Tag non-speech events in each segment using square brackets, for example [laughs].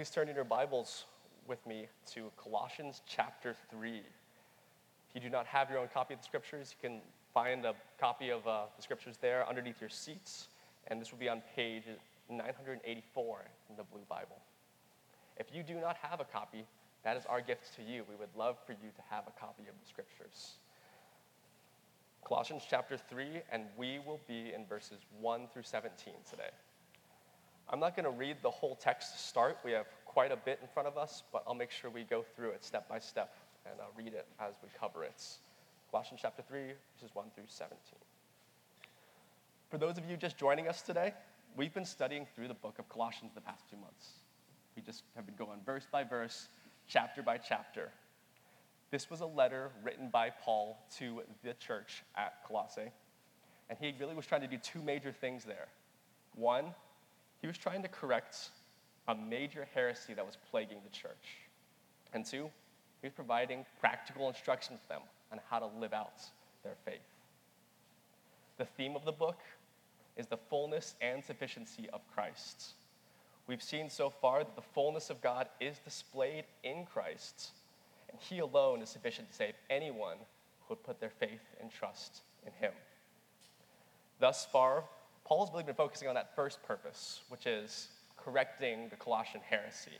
Please turn in your Bibles with me to Colossians chapter 3. If you do not have your own copy of the scriptures, you can find a copy of uh, the scriptures there underneath your seats, and this will be on page 984 in the Blue Bible. If you do not have a copy, that is our gift to you. We would love for you to have a copy of the scriptures. Colossians chapter 3, and we will be in verses 1 through 17 today. I'm not going to read the whole text to start. We have quite a bit in front of us, but I'll make sure we go through it step by step and I'll read it as we cover it. Colossians chapter 3, verses 1 through 17. For those of you just joining us today, we've been studying through the book of Colossians the past few months. We just have been going verse by verse, chapter by chapter. This was a letter written by Paul to the church at Colossae, and he really was trying to do two major things there. One, he was trying to correct a major heresy that was plaguing the church. And two, he was providing practical instruction to them on how to live out their faith. The theme of the book is the fullness and sufficiency of Christ. We've seen so far that the fullness of God is displayed in Christ, and He alone is sufficient to save anyone who would put their faith and trust in Him. Thus far, Paul's really been focusing on that first purpose, which is correcting the Colossian heresy.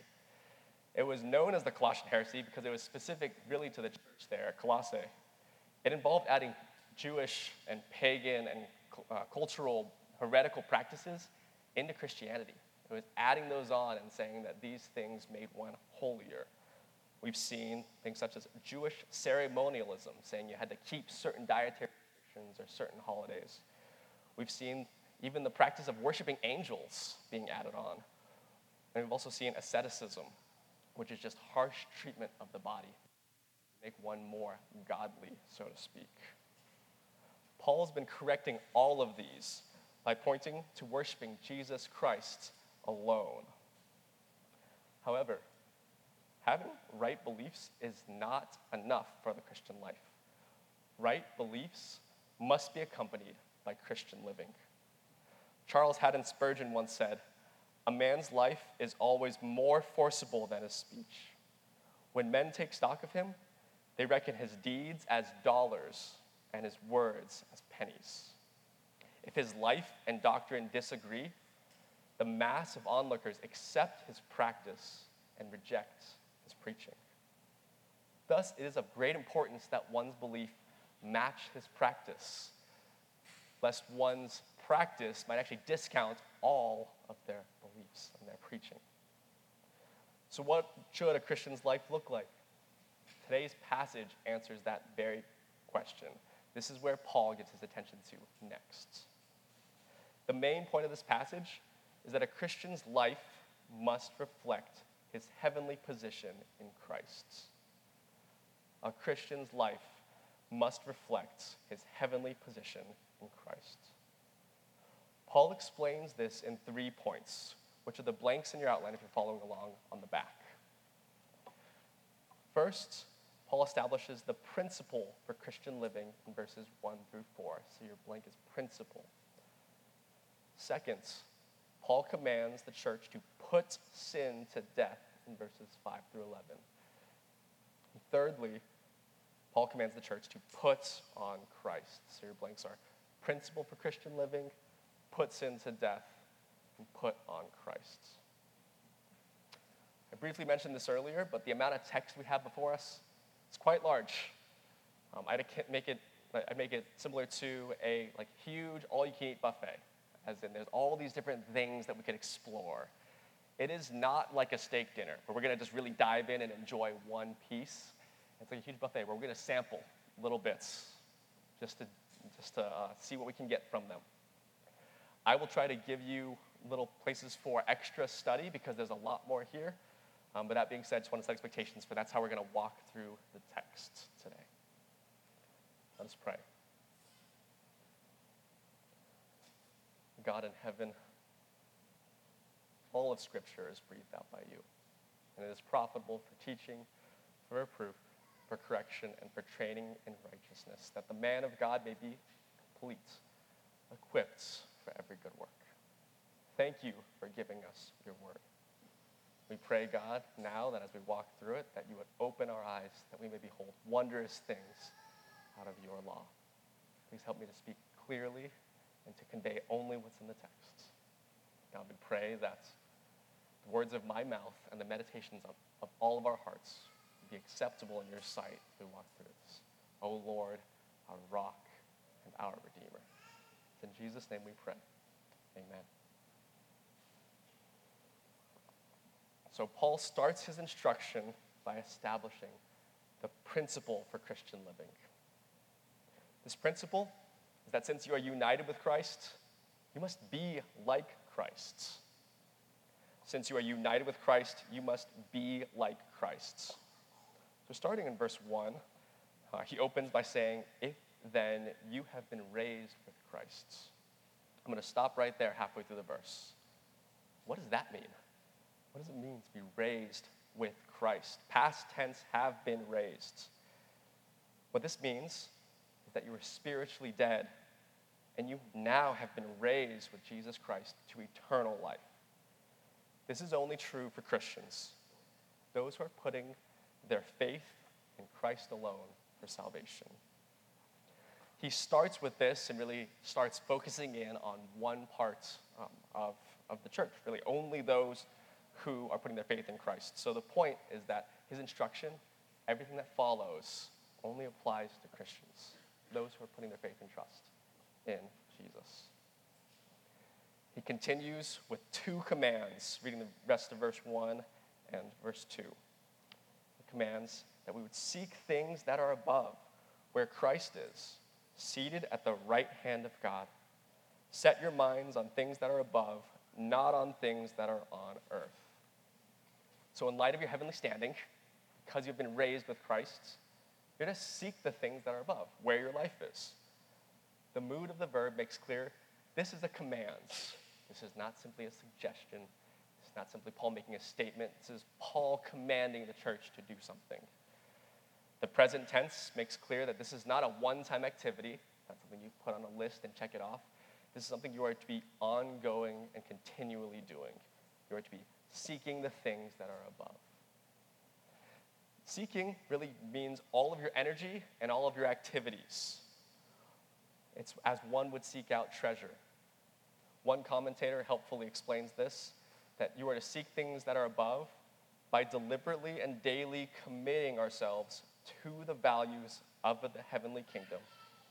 It was known as the Colossian heresy because it was specific really to the church there at Colossae. It involved adding Jewish and pagan and uh, cultural heretical practices into Christianity. It was adding those on and saying that these things made one holier. We've seen things such as Jewish ceremonialism, saying you had to keep certain dietary restrictions or certain holidays. We've seen even the practice of worshiping angels being added on. And we've also seen asceticism, which is just harsh treatment of the body, make one more godly, so to speak. Paul has been correcting all of these by pointing to worshiping Jesus Christ alone. However, having right beliefs is not enough for the Christian life. Right beliefs must be accompanied by Christian living. Charles Haddon Spurgeon once said, A man's life is always more forcible than his speech. When men take stock of him, they reckon his deeds as dollars and his words as pennies. If his life and doctrine disagree, the mass of onlookers accept his practice and reject his preaching. Thus, it is of great importance that one's belief match his practice, lest one's practice might actually discount all of their beliefs and their preaching. So, what should a Christian's life look like? Today's passage answers that very question. This is where Paul gives his attention to next. The main point of this passage is that a Christian's life must reflect his heavenly position in Christ. A Christian's life must reflect his heavenly position in Christ. Paul explains this in three points, which are the blanks in your outline if you're following along on the back. First, Paul establishes the principle for Christian living in verses 1 through 4. So your blank is principle. Second, Paul commands the church to put sin to death in verses 5 through 11. And thirdly, Paul commands the church to put on Christ. So your blanks are principle for Christian living, put sin to death, and put on Christ. I briefly mentioned this earlier, but the amount of text we have before us is quite large. Um, I'd make it I'd make it similar to a like huge all-you-can-eat buffet, as in there's all these different things that we could explore. It is not like a steak dinner where we're going to just really dive in and enjoy one piece. It's like a huge buffet where we're going to sample little bits just to just to uh, see what we can get from them. I will try to give you little places for extra study because there's a lot more here. Um, but that being said, I just want to set expectations for that's how we're going to walk through the text today. Let us pray. God in heaven, all of Scripture is breathed out by you, and it is profitable for teaching, for reproof, for correction, and for training in righteousness, that the man of God may be complete, equipped for every good work. Thank you for giving us your word. We pray, God, now that as we walk through it, that you would open our eyes, that we may behold wondrous things out of your law. Please help me to speak clearly and to convey only what's in the text. God, we pray that the words of my mouth and the meditations of, of all of our hearts be acceptable in your sight as we walk through this. O oh Lord, our rock and our Redeemer. In Jesus' name we pray. Amen. So Paul starts his instruction by establishing the principle for Christian living. This principle is that since you are united with Christ, you must be like Christ. Since you are united with Christ, you must be like Christ. So, starting in verse 1, uh, he opens by saying, If then you have been raised with Christ. I'm going to stop right there halfway through the verse. What does that mean? What does it mean to be raised with Christ? Past tense have been raised. What this means is that you were spiritually dead and you now have been raised with Jesus Christ to eternal life. This is only true for Christians, those who are putting their faith in Christ alone for salvation. He starts with this and really starts focusing in on one part um, of, of the church, really only those who are putting their faith in Christ. So the point is that his instruction, everything that follows, only applies to Christians, those who are putting their faith and trust in Jesus. He continues with two commands, reading the rest of verse 1 and verse 2. He commands that we would seek things that are above, where Christ is, seated at the right hand of God. Set your minds on things that are above, not on things that are on earth. So, in light of your heavenly standing, because you've been raised with Christ, you're to seek the things that are above, where your life is. The mood of the verb makes clear this is a command. This is not simply a suggestion. It's not simply Paul making a statement. This is Paul commanding the church to do something. The present tense makes clear that this is not a one time activity, not something you put on a list and check it off. This is something you are to be ongoing and continually doing. You are to be seeking the things that are above. Seeking really means all of your energy and all of your activities. It's as one would seek out treasure. One commentator helpfully explains this that you are to seek things that are above by deliberately and daily committing ourselves to the values of the heavenly kingdom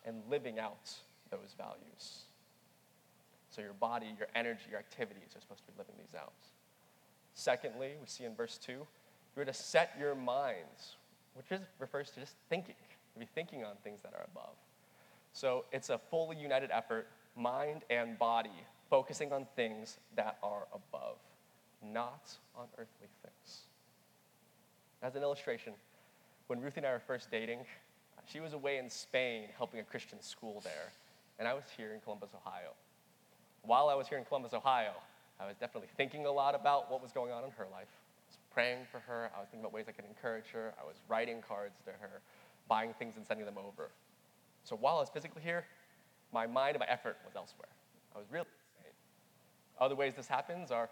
and living out those values. So, your body, your energy, your activities are supposed to be living these out. Secondly, we see in verse 2, you're to set your minds, which is, refers to just thinking, to be thinking on things that are above. So it's a fully united effort, mind and body, focusing on things that are above, not on earthly things. As an illustration, when Ruthie and I were first dating, she was away in Spain helping a Christian school there, and I was here in Columbus, Ohio. While I was here in Columbus, Ohio, I was definitely thinking a lot about what was going on in her life. I was praying for her. I was thinking about ways I could encourage her. I was writing cards to her, buying things and sending them over. So while I was physically here, my mind and my effort was elsewhere. I was really in Spain. Other ways this happens are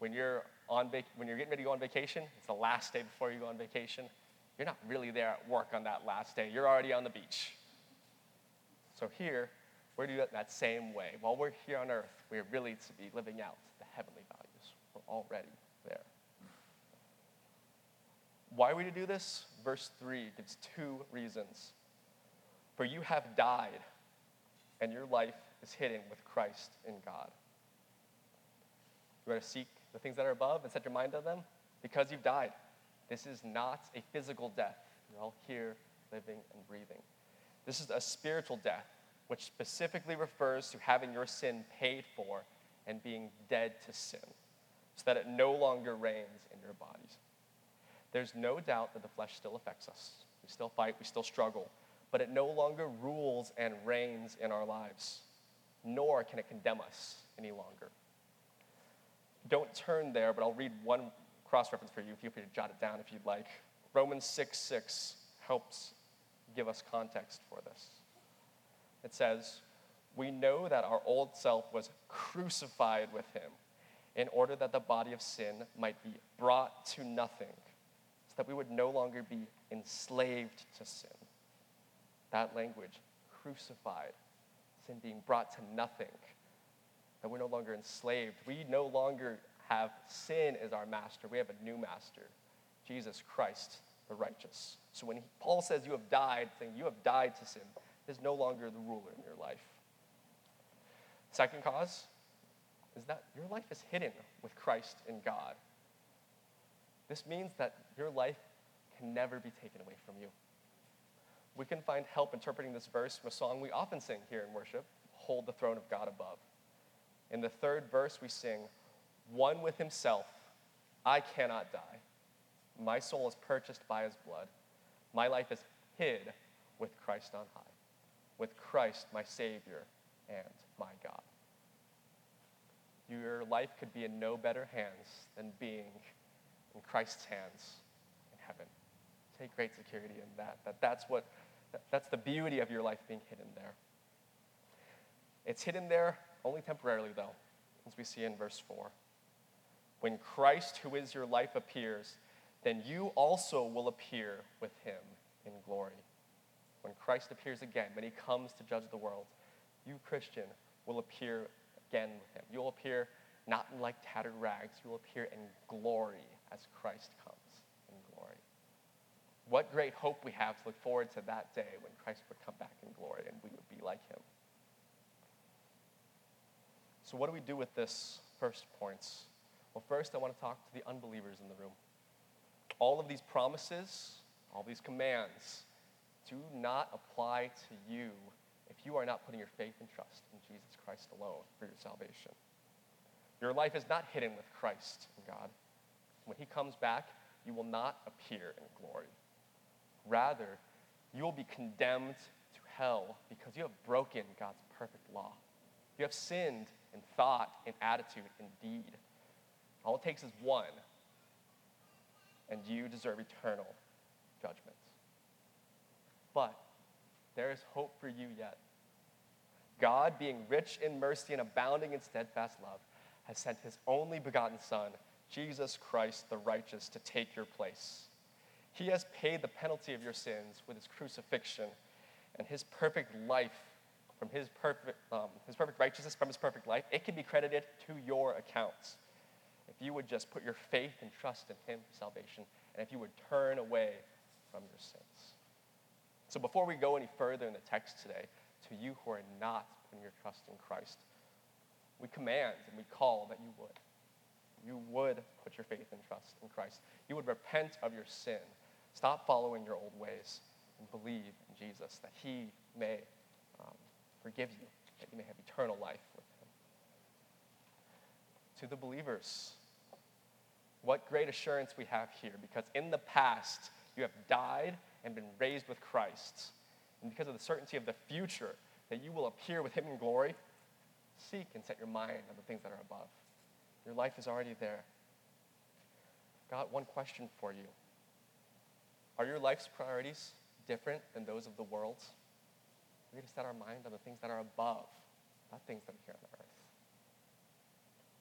when you're on vac- when you're getting ready to go on vacation. It's the last day before you go on vacation. You're not really there at work on that last day. You're already on the beach. So here, we're doing it that same way. While we're here on earth, we're really to be living out the heavenly values. We're already there. Why are we to do this? Verse 3 gives two reasons. For you have died, and your life is hidden with Christ in God. You are to seek the things that are above and set your mind on them because you've died. This is not a physical death. You're all here, living and breathing. This is a spiritual death which specifically refers to having your sin paid for and being dead to sin, so that it no longer reigns in your bodies. There's no doubt that the flesh still affects us. We still fight, we still struggle, but it no longer rules and reigns in our lives, nor can it condemn us any longer. Don't turn there, but I'll read one cross reference for you. Feel free to jot it down if you'd like. Romans 6 6 helps give us context for this. It says, We know that our old self was crucified with him in order that the body of sin might be brought to nothing, so that we would no longer be enslaved to sin. That language, crucified, sin being brought to nothing, that we're no longer enslaved. We no longer have sin as our master, we have a new master, Jesus Christ, the righteous. So when he, Paul says you have died, saying you have died to sin, is no longer the ruler in your life. Second cause is that your life is hidden with Christ in God. This means that your life can never be taken away from you. We can find help interpreting this verse from a song we often sing here in worship Before the throne of God above. In the third verse, we sing, One with himself, I cannot die. My soul is purchased by his blood. My life is hid with Christ on high, with Christ, my Savior and my God. Your life could be in no better hands than being in Christ's hands in heaven. Take great security in that. That that's what that's the beauty of your life being hidden there. It's hidden there only temporarily though, as we see in verse 4. When Christ, who is your life, appears, then you also will appear with him in glory. When Christ appears again, when he comes to judge the world, you, Christian, will appear again with him. You'll appear not like tattered rags, you will appear in glory as Christ comes in glory. What great hope we have to look forward to that day when Christ would come back in glory and we would be like him. So, what do we do with this first points? Well, first, I want to talk to the unbelievers in the room. All of these promises, all these commands, do not apply to you if you are not putting your faith and trust in Jesus Christ alone for your salvation. Your life is not hidden with Christ and God. When he comes back, you will not appear in glory. Rather, you will be condemned to hell because you have broken God's perfect law. You have sinned in thought, in attitude, in deed. All it takes is one, and you deserve eternal judgment. But there is hope for you yet. God, being rich in mercy and abounding in steadfast love, has sent his only begotten Son, Jesus Christ the righteous, to take your place. He has paid the penalty of your sins with his crucifixion, and his perfect life from his perfect, um, his perfect righteousness from his perfect life, it can be credited to your accounts. You would just put your faith and trust in him for salvation, and if you would turn away from your sins. So before we go any further in the text today, to you who are not putting your trust in Christ, we command and we call that you would. You would put your faith and trust in Christ. You would repent of your sin. Stop following your old ways and believe in Jesus that he may um, forgive you, that you may have eternal life with him. To the believers, what great assurance we have here because in the past you have died and been raised with Christ. And because of the certainty of the future, that you will appear with him in glory, seek and set your mind on the things that are above. Your life is already there. Got one question for you. Are your life's priorities different than those of the world? We need to set our mind on the things that are above, not things that are here on the earth.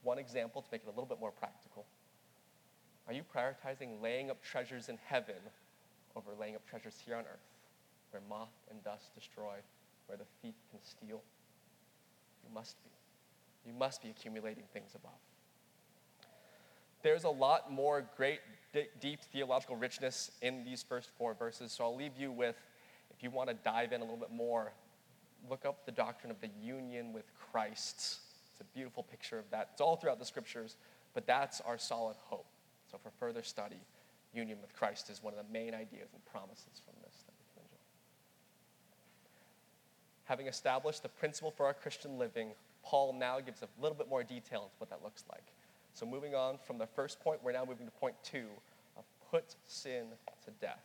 One example to make it a little bit more practical. Are you prioritizing laying up treasures in heaven over laying up treasures here on earth, where moth and dust destroy, where the thief can steal? You must be. You must be accumulating things above. There's a lot more great, deep theological richness in these first four verses, so I'll leave you with, if you want to dive in a little bit more, look up the doctrine of the union with Christ. It's a beautiful picture of that. It's all throughout the scriptures, but that's our solid hope. So, for further study, union with Christ is one of the main ideas and promises from this that we can enjoy. Having established the principle for our Christian living, Paul now gives a little bit more detail into what that looks like. So, moving on from the first point, we're now moving to point two of put sin to death.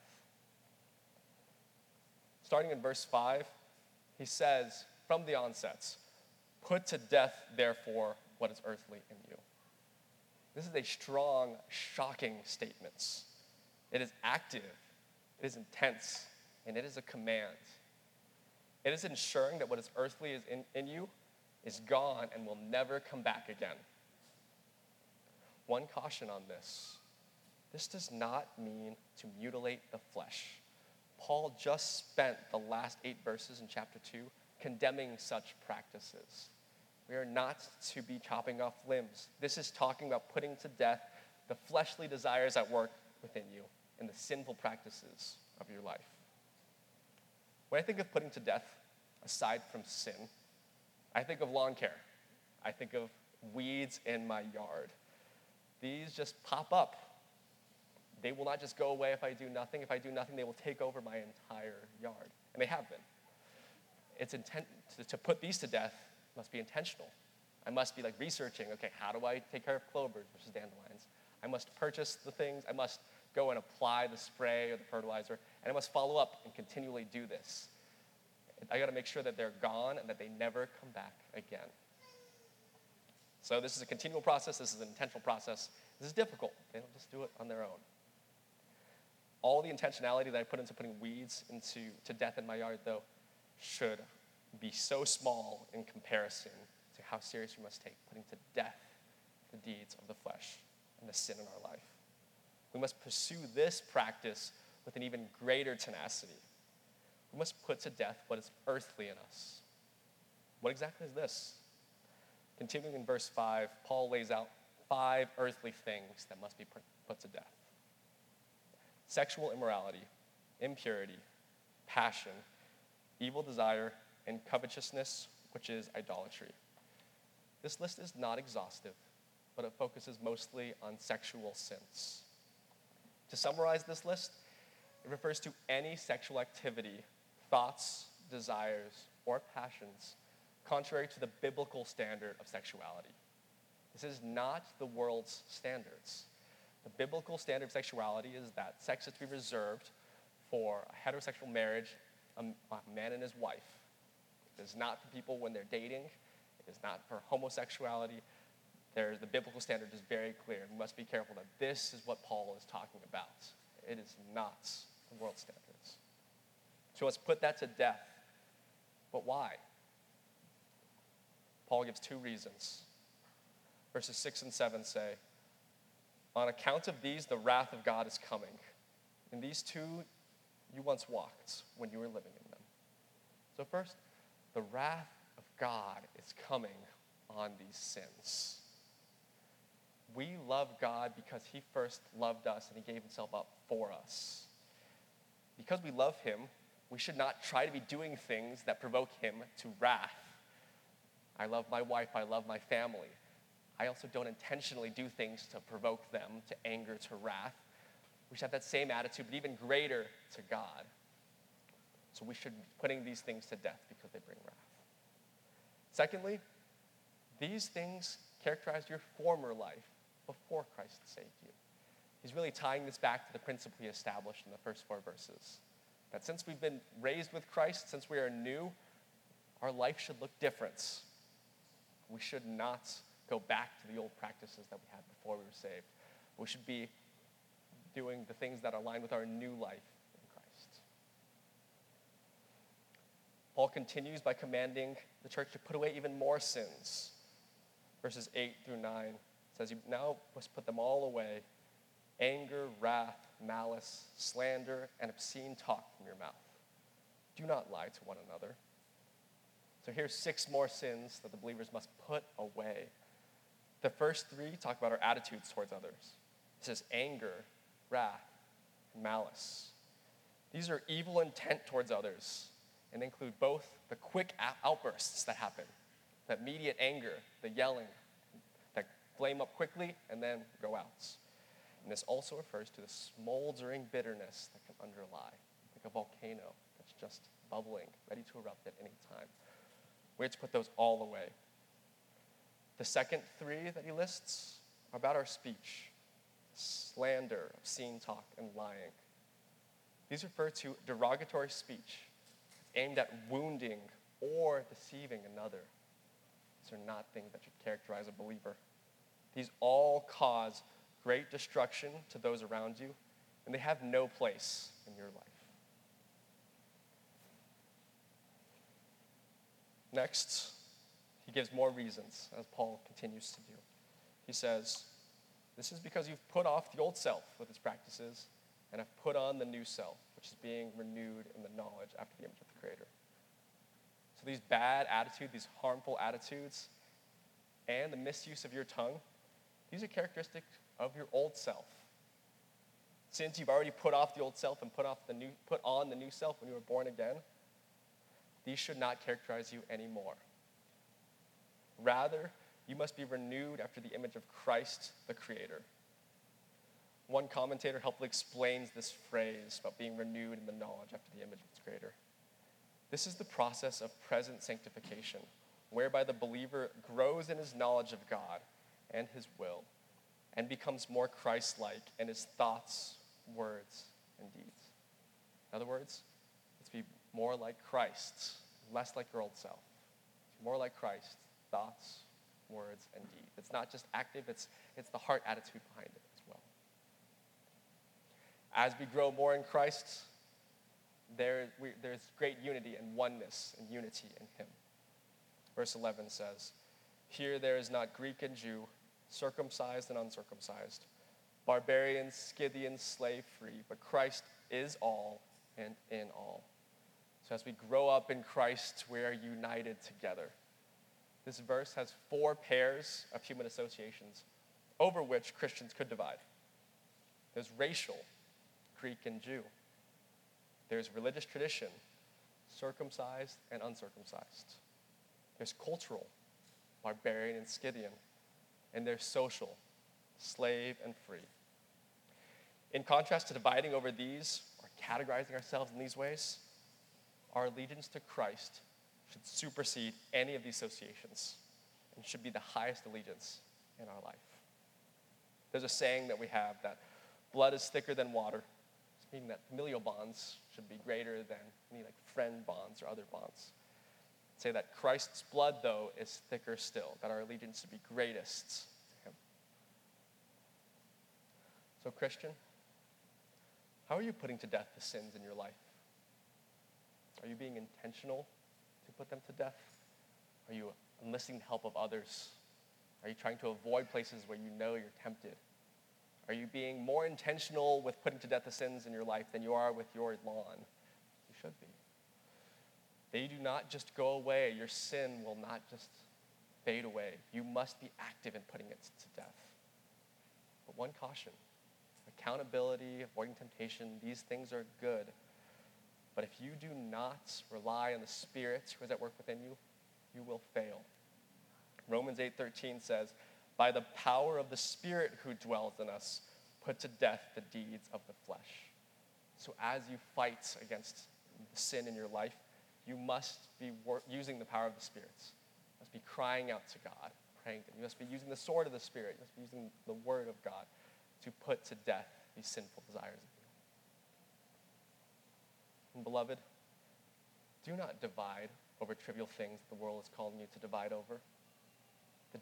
Starting in verse 5, he says from the onsets, Put to death, therefore, what is earthly in you. This is a strong, shocking statement. It is active, it is intense, and it is a command. It is ensuring that what is earthly is in, in you is gone and will never come back again. one caution on this this does not mean to mutilate the flesh. Paul just spent the last eight verses in chapter 2 condemning such practices. We are not to be chopping off limbs. This is talking about putting to death the fleshly desires at work within you and the sinful practices of your life. When I think of putting to death, aside from sin, I think of lawn care. I think of weeds in my yard. These just pop up. They will not just go away if I do nothing. If I do nothing, they will take over my entire yard. And they have been. It's intent to, to put these to death must be intentional. I must be like researching, okay, how do I take care of clovers versus dandelions? I must purchase the things, I must go and apply the spray or the fertilizer, and I must follow up and continually do this. I got to make sure that they're gone and that they never come back again. So this is a continual process, this is an intentional process. This is difficult. They don't just do it on their own. All the intentionality that I put into putting weeds into to death in my yard, though, should be so small in comparison to how serious we must take putting to death the deeds of the flesh and the sin in our life. We must pursue this practice with an even greater tenacity. We must put to death what is earthly in us. What exactly is this? Continuing in verse 5, Paul lays out five earthly things that must be put to death sexual immorality, impurity, passion, evil desire, and covetousness, which is idolatry. This list is not exhaustive, but it focuses mostly on sexual sins. To summarize this list, it refers to any sexual activity, thoughts, desires, or passions contrary to the biblical standard of sexuality. This is not the world's standards. The biblical standard of sexuality is that sex is to be reserved for a heterosexual marriage, a, man and his wife. It is not for people when they're dating. It is not for homosexuality. The biblical standard is very clear. We must be careful that this is what Paul is talking about. It is not the world standards. So let's put that to death. But why? Paul gives two reasons. Verses 6 and 7 say, On account of these, the wrath of God is coming. In these two, you once walked when you were living in them. So, first, the wrath of God is coming on these sins. We love God because He first loved us and He gave Himself up for us. Because we love Him, we should not try to be doing things that provoke Him to wrath. I love my wife, I love my family. I also don't intentionally do things to provoke them to anger, to wrath. We should have that same attitude, but even greater to God. So we should be putting these things to death because they bring wrath. Secondly, these things characterized your former life before Christ saved you. He's really tying this back to the principle he established in the first four verses. That since we've been raised with Christ, since we are new, our life should look different. We should not go back to the old practices that we had before we were saved. We should be doing the things that align with our new life in Christ. Paul continues by commanding the church to put away even more sins. Verses 8 through 9 says, You now must put them all away anger, wrath, malice, slander, and obscene talk from your mouth. Do not lie to one another. So here's six more sins that the believers must put away. The first three talk about our attitudes towards others. It says anger, wrath, malice. These are evil intent towards others and include both the quick outbursts that happen, that immediate anger, the yelling, that flame up quickly and then go out. And this also refers to the smoldering bitterness that can underlie, like a volcano that's just bubbling, ready to erupt at any time. We have to put those all away. The second three that he lists are about our speech slander, obscene talk, and lying. These refer to derogatory speech aimed at wounding or deceiving another. These are not things that should characterize a believer. These all cause great destruction to those around you, and they have no place in your life. Next, he gives more reasons, as Paul continues to do. He says, This is because you've put off the old self with its practices and have put on the new self, which is being renewed in the knowledge after the image of the Creator. So these bad attitudes, these harmful attitudes, and the misuse of your tongue, these are characteristics of your old self. Since you've already put off the old self and put, off the new, put on the new self when you were born again, these should not characterize you anymore. Rather, you must be renewed after the image of Christ, the Creator. One commentator helpfully explains this phrase about being renewed in the knowledge after the image of its Creator. This is the process of present sanctification, whereby the believer grows in his knowledge of God and his will and becomes more Christ like in his thoughts, words, and deeds. In other words, let's be more like Christ, less like your old self. More like Christ, thoughts, words, and deeds. It's not just active, it's, it's the heart attitude behind it as we grow more in Christ, there, we, there's great unity and oneness and unity in Him. Verse 11 says, Here there is not Greek and Jew, circumcised and uncircumcised, barbarian, Scythian, slave free, but Christ is all and in all. So as we grow up in Christ, we are united together. This verse has four pairs of human associations over which Christians could divide. There's racial, Greek and Jew. There's religious tradition, circumcised and uncircumcised. There's cultural, barbarian and Scythian. And there's social, slave and free. In contrast to dividing over these or categorizing ourselves in these ways, our allegiance to Christ should supersede any of these associations and should be the highest allegiance in our life. There's a saying that we have that blood is thicker than water, meaning that familial bonds should be greater than any like friend bonds or other bonds. Say that Christ's blood, though, is thicker still, that our allegiance should be greatest to him. So, Christian, how are you putting to death the sins in your life? Are you being intentional to put them to death? Are you enlisting the help of others? Are you trying to avoid places where you know you're tempted? Are you being more intentional with putting to death the sins in your life than you are with your lawn? You should be. They do not just go away. Your sin will not just fade away. You must be active in putting it to death. But one caution accountability, avoiding temptation, these things are good. But if you do not rely on the Spirit who is at work within you, you will fail. Romans 8:13 says, "By the power of the Spirit who dwells in us, put to death the deeds of the flesh." So as you fight against sin in your life, you must be wor- using the power of the Spirit. You must be crying out to God, praying. to Him. You must be using the sword of the Spirit. You must be using the word of God to put to death these sinful desires of you. And beloved, do not divide over trivial things that the world is calling you to divide over.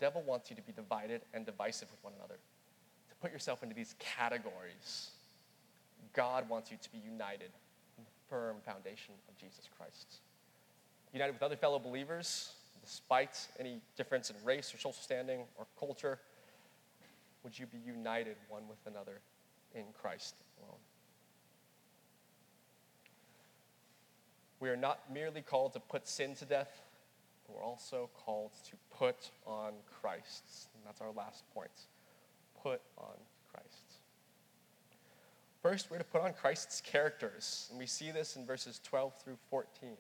Devil wants you to be divided and divisive with one another, to put yourself into these categories. God wants you to be united in the firm foundation of Jesus Christ. United with other fellow believers, despite any difference in race or social standing or culture, would you be united one with another in Christ alone? We are not merely called to put sin to death, we're also called to put on Christ. And that's our last point. Put on Christ. First, we're to put on Christ's characters, and we see this in verses 12 through 14.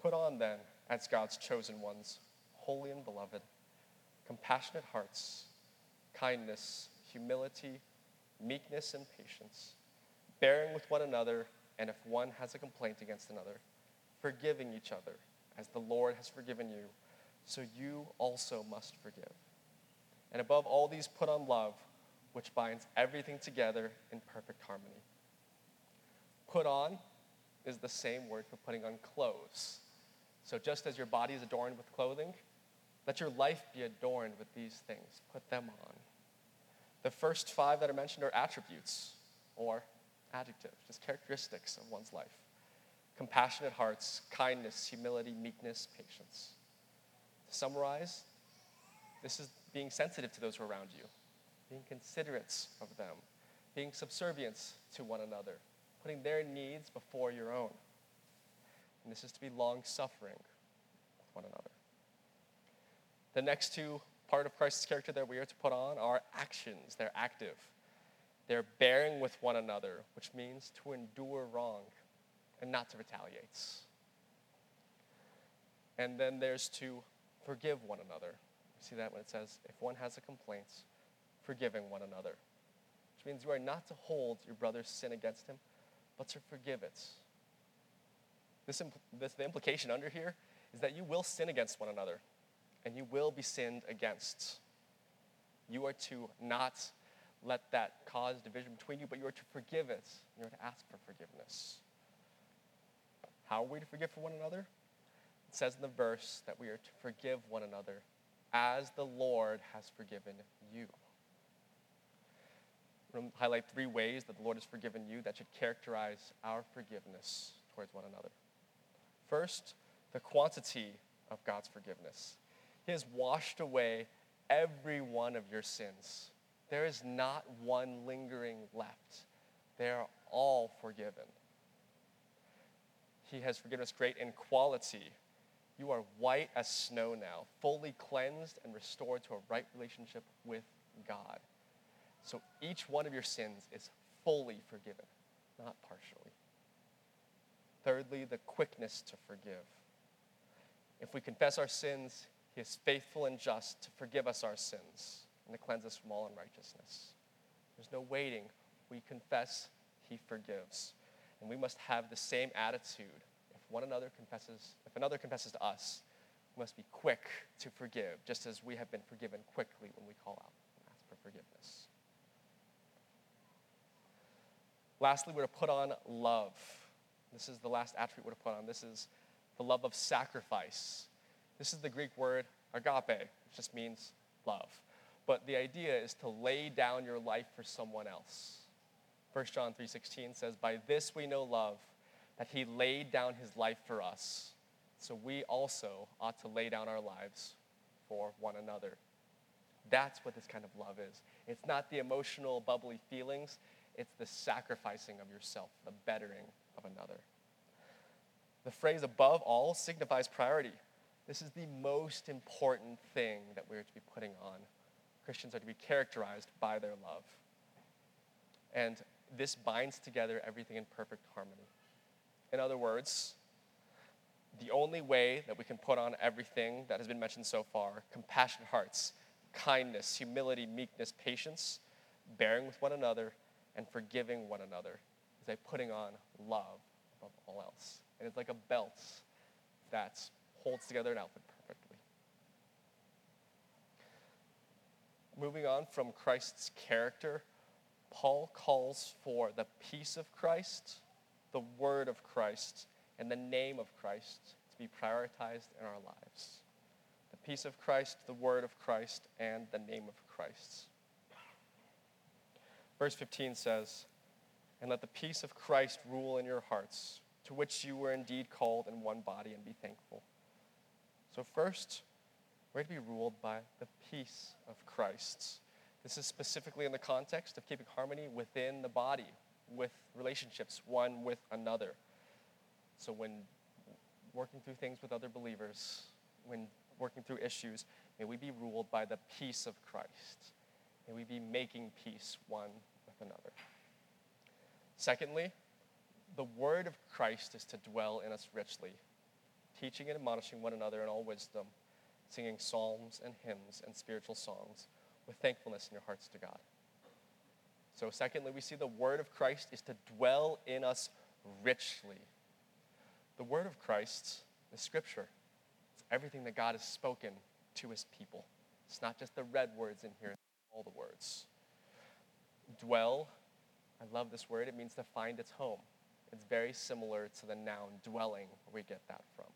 Put on, then, as God's chosen ones, holy and beloved, compassionate hearts, kindness, humility, meekness, and patience, bearing with one another, and if one has a complaint against another, forgiving each other, as the Lord has forgiven you, so you also must forgive. And above all these, put on love, which binds everything together in perfect harmony. Put on is the same word for putting on clothes. So just as your body is adorned with clothing, let your life be adorned with these things. Put them on. The first five that are mentioned are attributes or adjectives, just characteristics of one's life compassionate hearts, kindness, humility, meekness, patience. To summarize, this is being sensitive to those who are around you, being considerate of them, being subservient to one another, putting their needs before your own. And this is to be long suffering with one another. The next two part of Christ's character that we are to put on are actions. They're active. They're bearing with one another, which means to endure wrong and not to retaliate. And then there's to forgive one another. You see that when it says, if one has a complaint, forgiving one another, which means you are not to hold your brother's sin against him, but to forgive it. This, impl- this, the implication under here is that you will sin against one another, and you will be sinned against. You are to not let that cause division between you, but you are to forgive it. You are to ask for forgiveness. How are we to forgive for one another? It says in the verse that we are to forgive one another as the Lord has forgiven you. I'm going to highlight three ways that the Lord has forgiven you that should characterize our forgiveness towards one another. First, the quantity of God's forgiveness. He has washed away every one of your sins. There is not one lingering left. They are all forgiven. He has forgiven us great in quality. You are white as snow now, fully cleansed and restored to a right relationship with God. So each one of your sins is fully forgiven, not partially. Thirdly, the quickness to forgive. If we confess our sins, he is faithful and just to forgive us our sins and to cleanse us from all unrighteousness. There's no waiting. We confess, he forgives. And we must have the same attitude. If one another confesses, if another confesses to us, we must be quick to forgive, just as we have been forgiven quickly when we call out and ask for forgiveness. Lastly, we're to put on love. This is the last attribute we're to put on. This is the love of sacrifice. This is the Greek word agape, which just means love. But the idea is to lay down your life for someone else. 1 John 3:16 says, "By this we know love, that he laid down his life for us. So we also ought to lay down our lives for one another." That's what this kind of love is. It's not the emotional, bubbly feelings. It's the sacrificing of yourself, the bettering of another. The phrase above all signifies priority. This is the most important thing that we're to be putting on. Christians are to be characterized by their love. And this binds together everything in perfect harmony. In other words, the only way that we can put on everything that has been mentioned so far compassionate hearts, kindness, humility, meekness, patience, bearing with one another, and forgiving one another is by putting on love above all else. And it's like a belt that holds together an outfit perfectly. Moving on from Christ's character, Paul calls for the peace of Christ, the word of Christ, and the name of Christ to be prioritized in our lives. The peace of Christ, the word of Christ, and the name of Christ. Verse 15 says, And let the peace of Christ rule in your hearts, to which you were indeed called in one body, and be thankful. So, first, we're to be ruled by the peace of Christ. This is specifically in the context of keeping harmony within the body, with relationships one with another. So, when working through things with other believers, when working through issues, may we be ruled by the peace of Christ. May we be making peace one with another. Secondly, the word of Christ is to dwell in us richly, teaching and admonishing one another in all wisdom, singing psalms and hymns and spiritual songs with thankfulness in your hearts to God. So, secondly, we see the word of Christ is to dwell in us richly. The word of Christ is scripture, it's everything that God has spoken to his people. It's not just the red words in here, all the words. Dwell, I love this word, it means to find its home. It's very similar to the noun dwelling, where we get that from.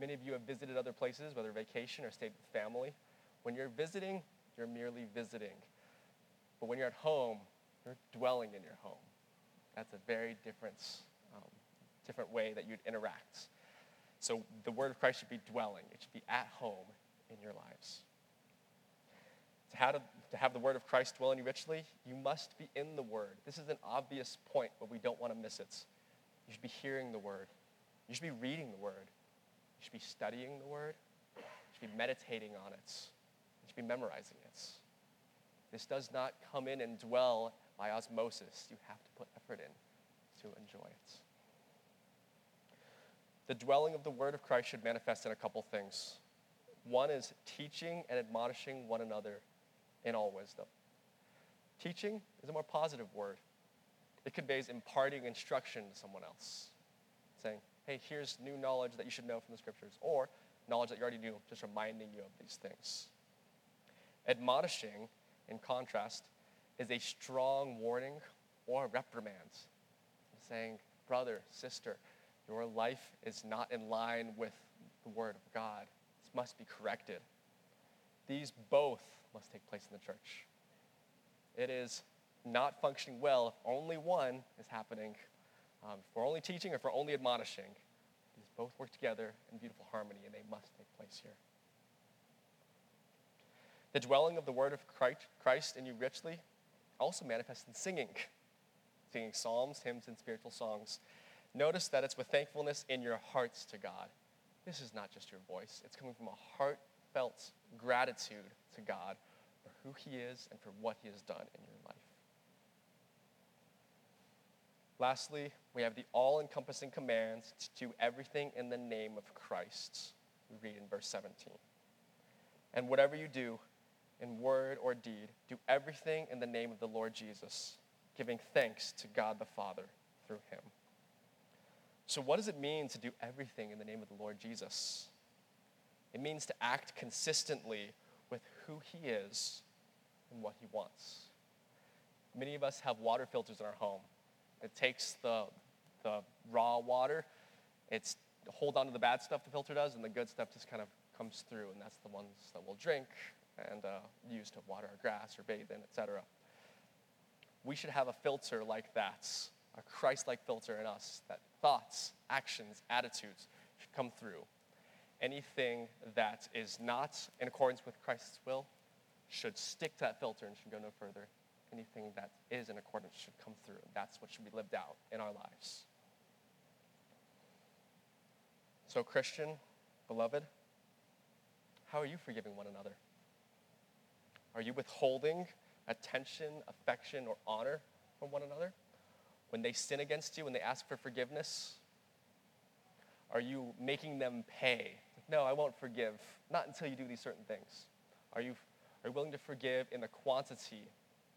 Many of you have visited other places, whether vacation or stayed with family. When you're visiting, you're merely visiting. But when you're at home, you're dwelling in your home. That's a very different, um, different way that you'd interact. So the word of Christ should be dwelling, it should be at home in your lives. To have, to have the word of Christ dwell in you richly, you must be in the word. This is an obvious point, but we don't want to miss it. You should be hearing the word. You should be reading the word. You should be studying the word. You should be meditating on it. Be memorizing it. This does not come in and dwell by osmosis. You have to put effort in to enjoy it. The dwelling of the word of Christ should manifest in a couple things. One is teaching and admonishing one another in all wisdom. Teaching is a more positive word. It conveys imparting instruction to someone else, saying, hey, here's new knowledge that you should know from the scriptures, or knowledge that you already knew, just reminding you of these things. Admonishing, in contrast, is a strong warning or reprimand, saying, brother, sister, your life is not in line with the word of God. This must be corrected. These both must take place in the church. It is not functioning well if only one is happening. Um, if we're only teaching or if we're only admonishing, these both work together in beautiful harmony and they must take place here. The dwelling of the word of Christ in you richly also manifests in singing, singing psalms, hymns, and spiritual songs. Notice that it's with thankfulness in your hearts to God. This is not just your voice, it's coming from a heartfelt gratitude to God for who He is and for what He has done in your life. Lastly, we have the all encompassing command to do everything in the name of Christ. We read in verse 17. And whatever you do, in word or deed, do everything in the name of the Lord Jesus, giving thanks to God the Father through him. So, what does it mean to do everything in the name of the Lord Jesus? It means to act consistently with who he is and what he wants. Many of us have water filters in our home. It takes the, the raw water, it's hold on to the bad stuff the filter does, and the good stuff just kind of comes through, and that's the ones that we'll drink and uh, use to water our grass or bathe in, etc. We should have a filter like that, a Christ like filter in us, that thoughts, actions, attitudes should come through. Anything that is not in accordance with Christ's will should stick to that filter and should go no further. Anything that is in accordance should come through. That's what should be lived out in our lives. So, Christian, beloved, how are you forgiving one another? Are you withholding attention, affection, or honor from one another? When they sin against you, when they ask for forgiveness, are you making them pay? No, I won't forgive. Not until you do these certain things. Are you, are you willing to forgive in the quantity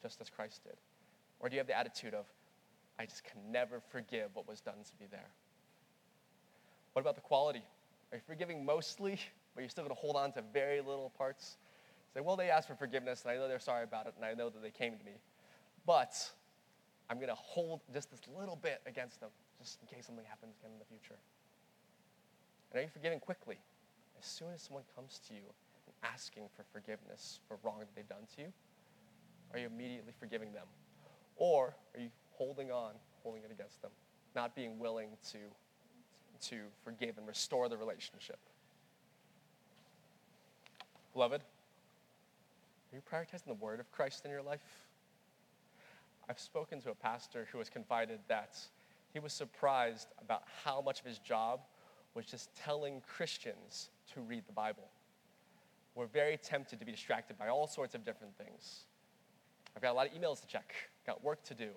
just as Christ did? Or do you have the attitude of, I just can never forgive what was done to me there? What about the quality? Are you forgiving mostly, but you're still going to hold on to very little parts? Say, well, they asked for forgiveness, and I know they're sorry about it, and I know that they came to me. But I'm going to hold just this little bit against them, just in case something happens again in the future. And are you forgiving quickly? As soon as someone comes to you and asking for forgiveness for wrong that they've done to you, are you immediately forgiving them? Or are you holding on, holding it against them, not being willing to, to forgive and restore the relationship? Beloved, are you prioritizing the word of Christ in your life? I've spoken to a pastor who has confided that he was surprised about how much of his job was just telling Christians to read the Bible. We're very tempted to be distracted by all sorts of different things. I've got a lot of emails to check, got work to do,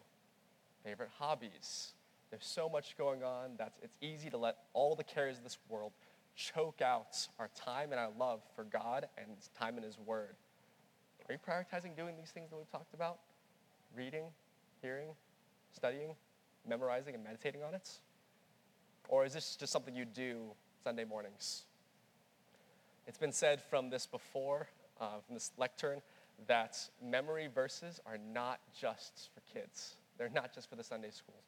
favorite hobbies. There's so much going on that it's easy to let all the cares of this world choke out our time and our love for God and time in His Word. Are you prioritizing doing these things that we've talked about? Reading, hearing, studying, memorizing, and meditating on it? Or is this just something you do Sunday mornings? It's been said from this before, uh, from this lectern, that memory verses are not just for kids. They're not just for the Sunday schools.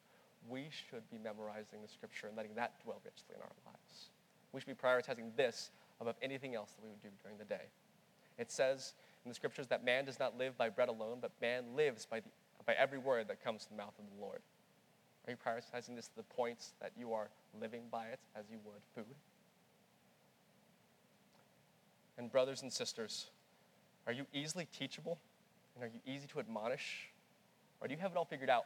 We should be memorizing the scripture and letting that dwell richly in our lives. We should be prioritizing this above anything else that we would do during the day. It says in the scriptures that man does not live by bread alone, but man lives by, the, by every word that comes from the mouth of the Lord. Are you prioritizing this to the point that you are living by it as you would food? And, brothers and sisters, Are you easily teachable? And are you easy to admonish? Or do you have it all figured out?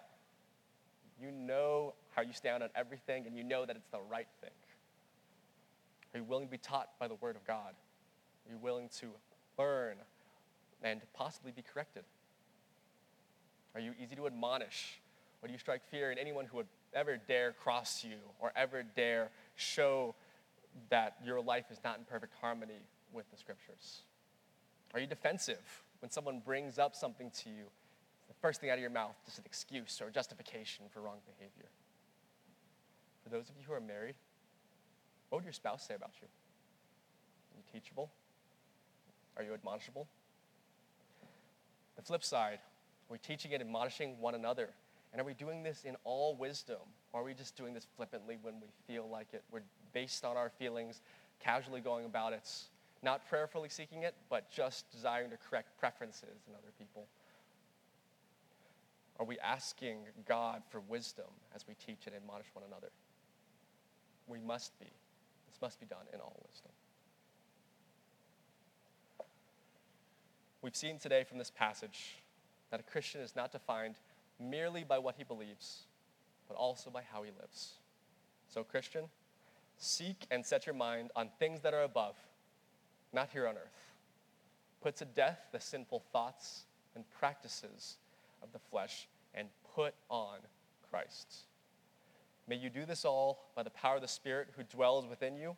You know how you stand on everything and you know that it's the right thing. Are you willing to be taught by the Word of God? Are you willing to learn and possibly be corrected? Are you easy to admonish? Or do you strike fear in anyone who would ever dare cross you or ever dare show that your life is not in perfect harmony with the scriptures? Are you defensive when someone brings up something to you? The first thing out of your mouth is an excuse or justification for wrong behavior. For those of you who are married, what would your spouse say about you? Are you teachable? Are you admonishable? The flip side, we're we teaching and admonishing one another? And are we doing this in all wisdom? Or are we just doing this flippantly when we feel like it? We're based on our feelings, casually going about it, not prayerfully seeking it, but just desiring to correct preferences in other people. Are we asking God for wisdom as we teach and admonish one another? We must be. This must be done in all wisdom. We've seen today from this passage that a Christian is not defined merely by what he believes, but also by how he lives. So, Christian, seek and set your mind on things that are above, not here on earth. Put to death the sinful thoughts and practices of the flesh and put on Christ. May you do this all by the power of the Spirit who dwells within you,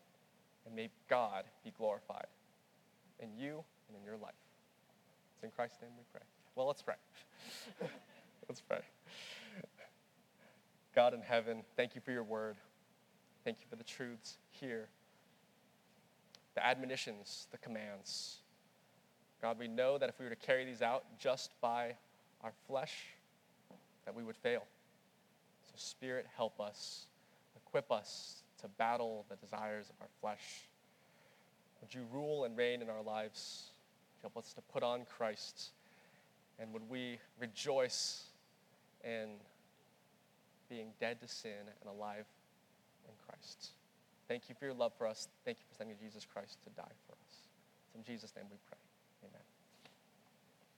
and may God be glorified in you and in your life. In Christ's name we pray. Well, let's pray. [laughs] let's pray. God in heaven, thank you for your word. Thank you for the truths here, the admonitions, the commands. God, we know that if we were to carry these out just by our flesh, that we would fail. So, Spirit, help us, equip us to battle the desires of our flesh. Would you rule and reign in our lives? Help us to put on Christ. And would we rejoice in being dead to sin and alive in Christ? Thank you for your love for us. Thank you for sending Jesus Christ to die for us. It's in Jesus' name we pray.